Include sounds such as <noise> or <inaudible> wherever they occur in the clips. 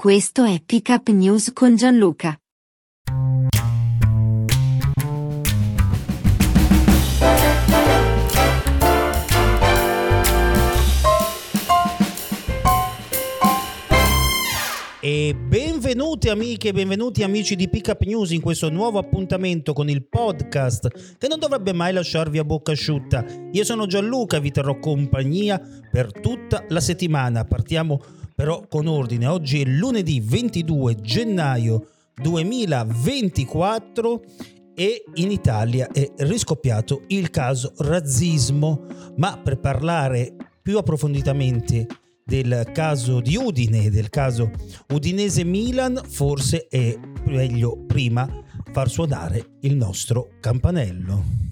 Questo è Pick Up News con Gianluca. E benvenuti amiche e benvenuti amici di Pickup News in questo nuovo appuntamento con il podcast che non dovrebbe mai lasciarvi a bocca asciutta. Io sono Gianluca, vi terrò compagnia per tutta la settimana. Partiamo però con ordine. Oggi è lunedì 22 gennaio 2024 e in Italia è riscoppiato il caso razzismo, ma per parlare più approfonditamente del caso di Udine, del caso Udinese-Milan, forse è meglio prima far suonare il nostro campanello.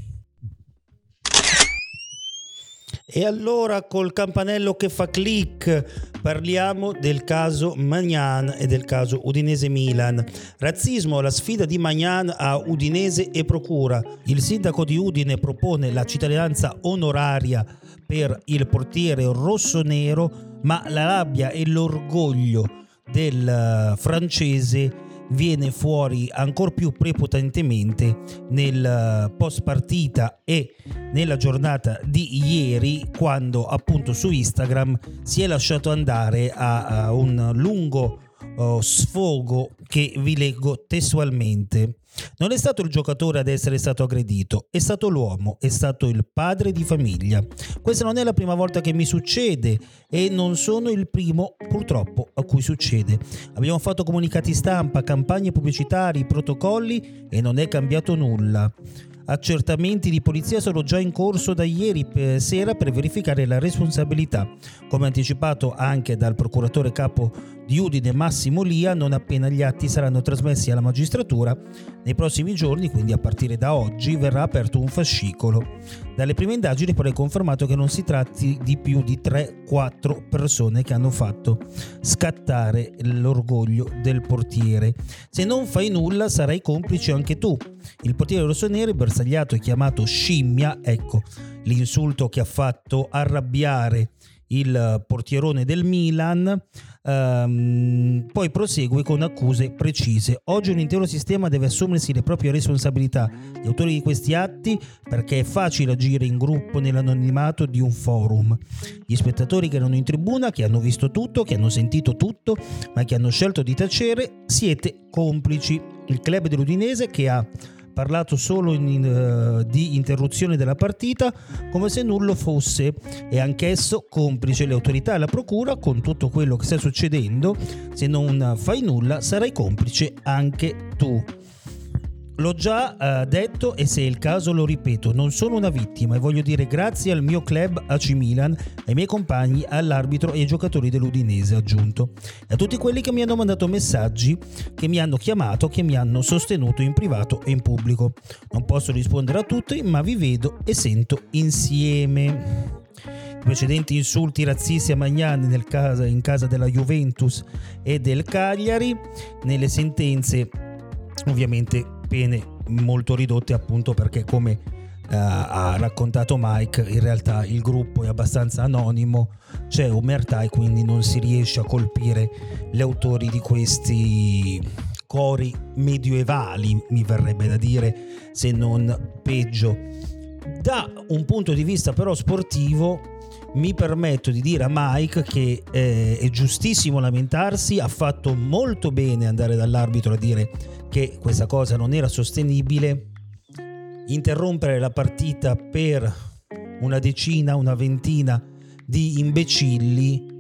E allora col campanello che fa click parliamo del caso Magnan e del caso Udinese-Milan. Razzismo, la sfida di Magnan a Udinese e Procura. Il sindaco di Udine propone la cittadinanza onoraria per il portiere rosso-nero, ma la rabbia e l'orgoglio del eh, francese viene fuori ancora più prepotentemente nel eh, post partita e nella giornata di ieri quando appunto su Instagram si è lasciato andare a, a un lungo uh, sfogo che vi leggo testualmente. Non è stato il giocatore ad essere stato aggredito, è stato l'uomo, è stato il padre di famiglia. Questa non è la prima volta che mi succede e non sono il primo purtroppo a cui succede. Abbiamo fatto comunicati stampa, campagne pubblicitarie, protocolli e non è cambiato nulla. Accertamenti di polizia sono già in corso da ieri sera per verificare la responsabilità, come anticipato anche dal procuratore capo di Udine Massimo Lia, non appena gli atti saranno trasmessi alla magistratura, nei prossimi giorni, quindi a partire da oggi, verrà aperto un fascicolo. Dalle prime indagini però è confermato che non si tratti di più di 3-4 persone che hanno fatto scattare l'orgoglio del portiere. Se non fai nulla sarai complice anche tu. Il portiere rossonero, bersagliato e chiamato scimmia, ecco l'insulto che ha fatto arrabbiare il portierone del Milan, ehm, poi prosegue con accuse precise. Oggi un intero sistema deve assumersi le proprie responsabilità. Gli autori di questi atti perché è facile agire in gruppo nell'anonimato di un forum. Gli spettatori che erano in tribuna, che hanno visto tutto, che hanno sentito tutto, ma che hanno scelto di tacere, siete complici. Il club dell'Udinese che ha parlato solo in, uh, di interruzione della partita come se nulla fosse e anch'esso complice le autorità e la procura con tutto quello che sta succedendo. Se non fai nulla sarai complice anche tu. L'ho già uh, detto e se è il caso lo ripeto, non sono una vittima e voglio dire grazie al mio club AC Milan, ai miei compagni, all'arbitro e ai giocatori dell'Udinese aggiunto. A tutti quelli che mi hanno mandato messaggi, che mi hanno chiamato, che mi hanno sostenuto in privato e in pubblico. Non posso rispondere a tutti, ma vi vedo e sento insieme. I precedenti insulti razzisti a Magnani casa, in casa della Juventus e del Cagliari, nelle sentenze ovviamente pene molto ridotte appunto perché come uh, ha raccontato Mike in realtà il gruppo è abbastanza anonimo c'è omertà e quindi non si riesce a colpire gli autori di questi cori medioevali mi verrebbe da dire se non peggio da un punto di vista però sportivo mi permetto di dire a Mike che eh, è giustissimo lamentarsi, ha fatto molto bene andare dall'arbitro a dire che questa cosa non era sostenibile, interrompere la partita per una decina, una ventina di imbecilli,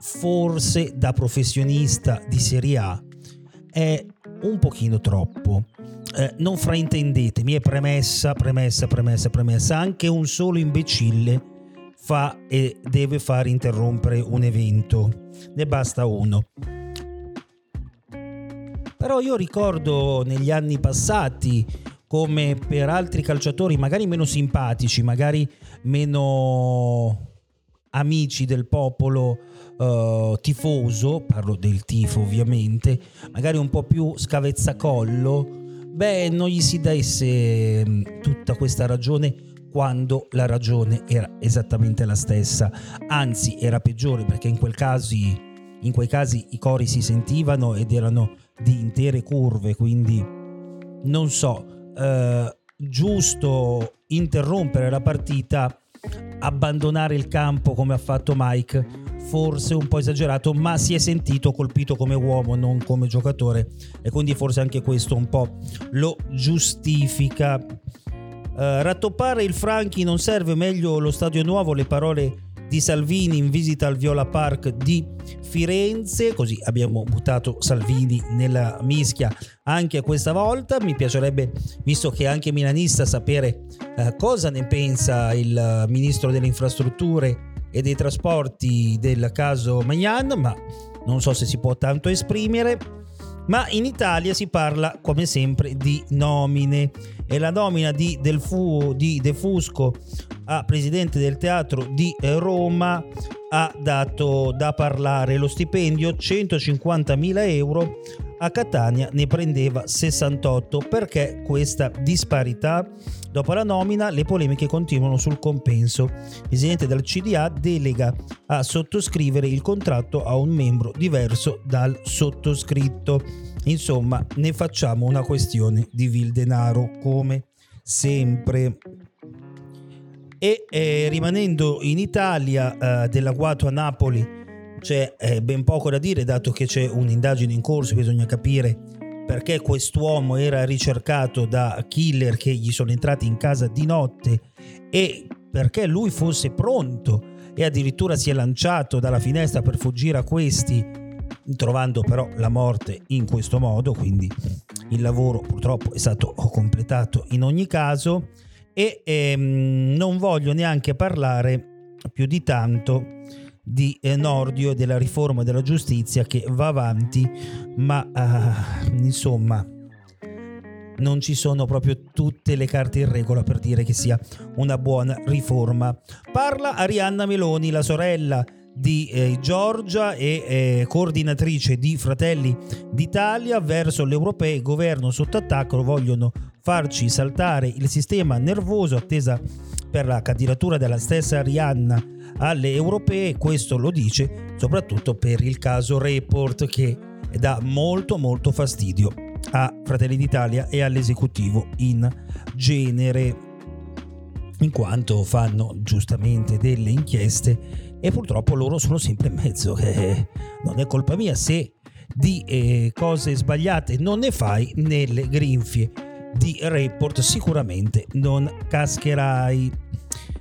forse da professionista di Serie A, è un pochino troppo. Eh, non fraintendetemi, è premessa, premessa, premessa, premessa. Anche un solo imbecille fa e deve far interrompere un evento. Ne basta uno. Però io ricordo negli anni passati come per altri calciatori magari meno simpatici, magari meno amici del popolo uh, tifoso, parlo del tifo ovviamente, magari un po' più scavezzacollo, beh, non gli si desse mm, tutta questa ragione quando la ragione era esattamente la stessa, anzi era peggiore perché in quel caso in quei casi i cori si sentivano ed erano di intere curve, quindi non so, eh, giusto interrompere la partita, abbandonare il campo come ha fatto Mike, forse un po' esagerato, ma si è sentito colpito come uomo, non come giocatore e quindi forse anche questo un po' lo giustifica. Uh, rattoppare il Franchi non serve meglio lo stadio nuovo, le parole di Salvini in visita al Viola Park di Firenze, così abbiamo buttato Salvini nella mischia anche questa volta. Mi piacerebbe, visto che è anche milanista, sapere eh, cosa ne pensa il ministro delle infrastrutture e dei trasporti del caso Magnan, ma non so se si può tanto esprimere. Ma in Italia si parla come sempre di nomine e la nomina di, Del Fu, di De Fusco a presidente del teatro di Roma ha dato da parlare lo stipendio 150.000 euro a Catania ne prendeva 68 perché questa disparità? Dopo la nomina le polemiche continuano sul compenso. Il presidente del CDA delega a sottoscrivere il contratto a un membro diverso dal sottoscritto. Insomma ne facciamo una questione di vil denaro come sempre. E eh, rimanendo in Italia eh, dell'agguato a Napoli c'è eh, ben poco da dire dato che c'è un'indagine in corso bisogna capire perché quest'uomo era ricercato da killer che gli sono entrati in casa di notte e perché lui fosse pronto e addirittura si è lanciato dalla finestra per fuggire a questi trovando però la morte in questo modo. Quindi il lavoro purtroppo è stato completato in ogni caso. E ehm, non voglio neanche parlare più di tanto di Nordio e della riforma della giustizia che va avanti, ma eh, insomma non ci sono proprio tutte le carte in regola per dire che sia una buona riforma. Parla Arianna Meloni, la sorella di eh, Giorgia e eh, coordinatrice di Fratelli d'Italia verso le europee, governo sotto attacco, vogliono farci saltare il sistema nervoso attesa per la candidatura della stessa Arianna alle europee, questo lo dice soprattutto per il caso Report che dà molto molto fastidio a Fratelli d'Italia e all'esecutivo in genere in quanto fanno giustamente delle inchieste e purtroppo loro sono sempre in mezzo. <laughs> Eh, non è colpa mia se di eh, cose sbagliate non ne fai nelle grinfie di report sicuramente non cascherai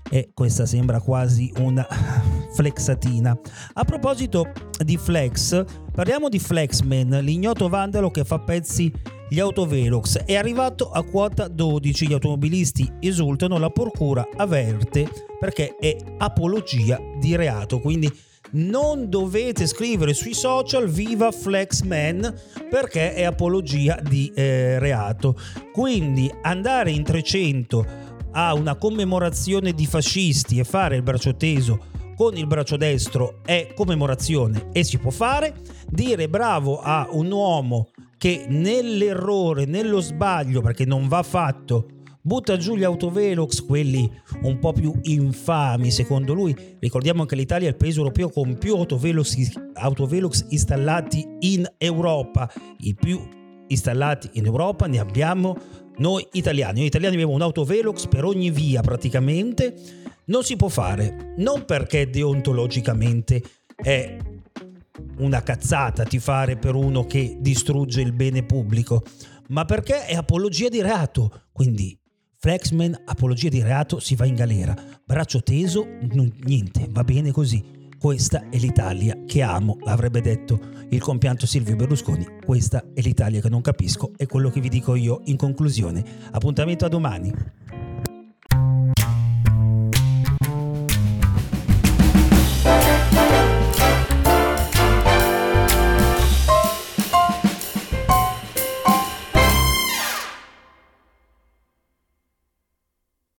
e questa sembra quasi una <laughs> flexatina. A proposito di flex, parliamo di Flexman, l'ignoto vandalo che fa pezzi gli autovelox. È arrivato a quota 12, gli automobilisti esultano, la procura avverte perché è apologia di reato, quindi non dovete scrivere sui social viva Flexman perché è apologia di eh, reato. Quindi andare in 300 a una commemorazione di fascisti e fare il braccio teso con il braccio destro è commemorazione e si può fare. Dire bravo a un uomo che nell'errore, nello sbaglio, perché non va fatto, butta giù gli autovelox, quelli un po' più infami secondo lui. Ricordiamo che l'Italia è il paese europeo con più autovelox, autovelox installati in Europa. I più installati in Europa ne abbiamo noi italiani. Noi italiani abbiamo un autovelox per ogni via praticamente. Non si può fare, non perché deontologicamente è una cazzata ti fare per uno che distrugge il bene pubblico, ma perché è apologia di reato. Quindi Flexman, apologia di reato, si va in galera. Braccio teso, niente, va bene così. Questa è l'Italia che amo, avrebbe detto il compianto Silvio Berlusconi. Questa è l'Italia che non capisco, è quello che vi dico io in conclusione. Appuntamento a domani.